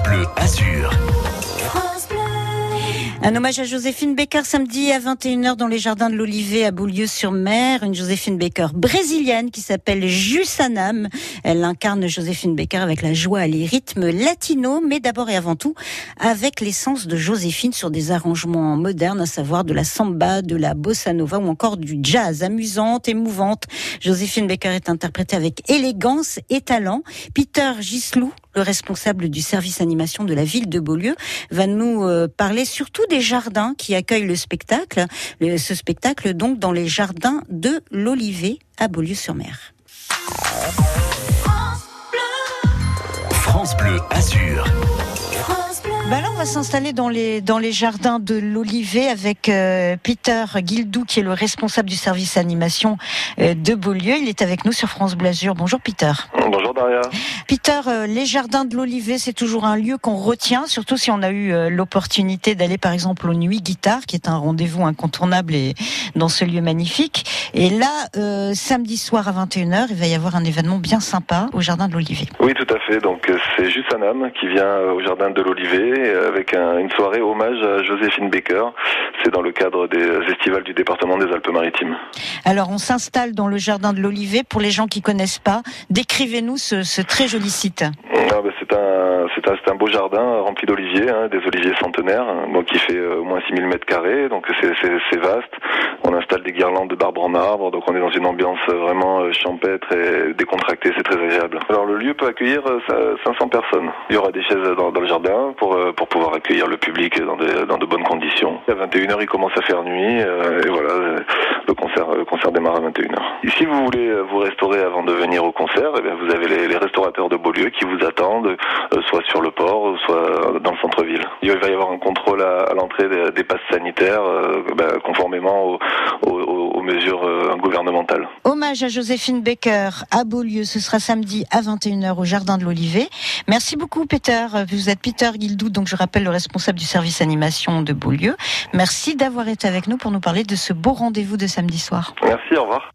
Bleu Azur. Un hommage à Joséphine Baker samedi à 21h dans les jardins de l'Olivet à Beaulieu-sur-Mer. Une Joséphine Baker brésilienne qui s'appelle Jusanam. Elle incarne Joséphine Baker avec la joie et les rythmes latinos, mais d'abord et avant tout avec l'essence de Joséphine sur des arrangements modernes, à savoir de la samba, de la bossa nova ou encore du jazz. Amusante, émouvante, Joséphine Baker est interprétée avec élégance et talent. Peter Gislou, le responsable du service animation de la ville de Beaulieu, va nous euh, parler surtout des jardins qui accueillent le spectacle. ce spectacle donc dans les jardins de l'Olivet à Beaulieu-sur-Mer. France Bleu Azur. Bah là, on va s'installer dans les, dans les jardins de l'Olivet avec euh, Peter Guildou, qui est le responsable du service animation euh, de Beaulieu. Il est avec nous sur France Blasure. Bonjour Peter. Bonjour Daria. Peter, euh, les jardins de l'Olivet, c'est toujours un lieu qu'on retient, surtout si on a eu l'opportunité d'aller par exemple aux Nuits Guitare, qui est un rendez-vous incontournable et, dans ce lieu magnifique. Et là, samedi soir à 21h, il va y avoir un événement bien sympa au jardin de l'Olivet. Oui, tout à fait. Donc c'est juste un homme qui vient au jardin de l'Olivet avec une soirée hommage à Joséphine Baker. C'est dans le cadre des estivales du département des Alpes-Maritimes. Alors on s'installe dans le jardin de l'Olivet. Pour les gens qui connaissent pas, décrivez-nous ce, très joli site. Ah, bah, c'est un, c'est un, beau jardin rempli d'oliviers, hein, des oliviers centenaires, donc qui fait euh, au moins 6000 mètres carrés, donc c'est vaste. On installe des guirlandes de barbe en arbre, donc on est dans une ambiance vraiment euh, champêtre et décontractée, c'est très agréable. Alors le lieu peut accueillir 500 euh, personnes. Il y aura des chaises dans, le jardin pour, pour pouvoir accueillir le public dans de, dans de bonnes conditions. À 21h, il commence à faire nuit, et voilà, concert, le concert démarre à 21h. si vous voulez vous restaurer avant de venir au concert, eh bien, vous avez les, les restaurateurs de Beaulieu qui vous attendent, soit sur le port, soit dans le centre-ville. Il va y avoir un contrôle à, l'entrée des, passes sanitaires, euh, bah, conformément aux, mesures euh, gouvernementales. Hommage à Joséphine Baker à Beaulieu, ce sera samedi à 21h au Jardin de l'Olivet. Merci beaucoup Peter. Vous êtes Peter Guildou, donc je rappelle le responsable du service animation de Beaulieu. Merci d'avoir été avec nous pour nous parler de ce beau rendez-vous de samedi Merci, au revoir.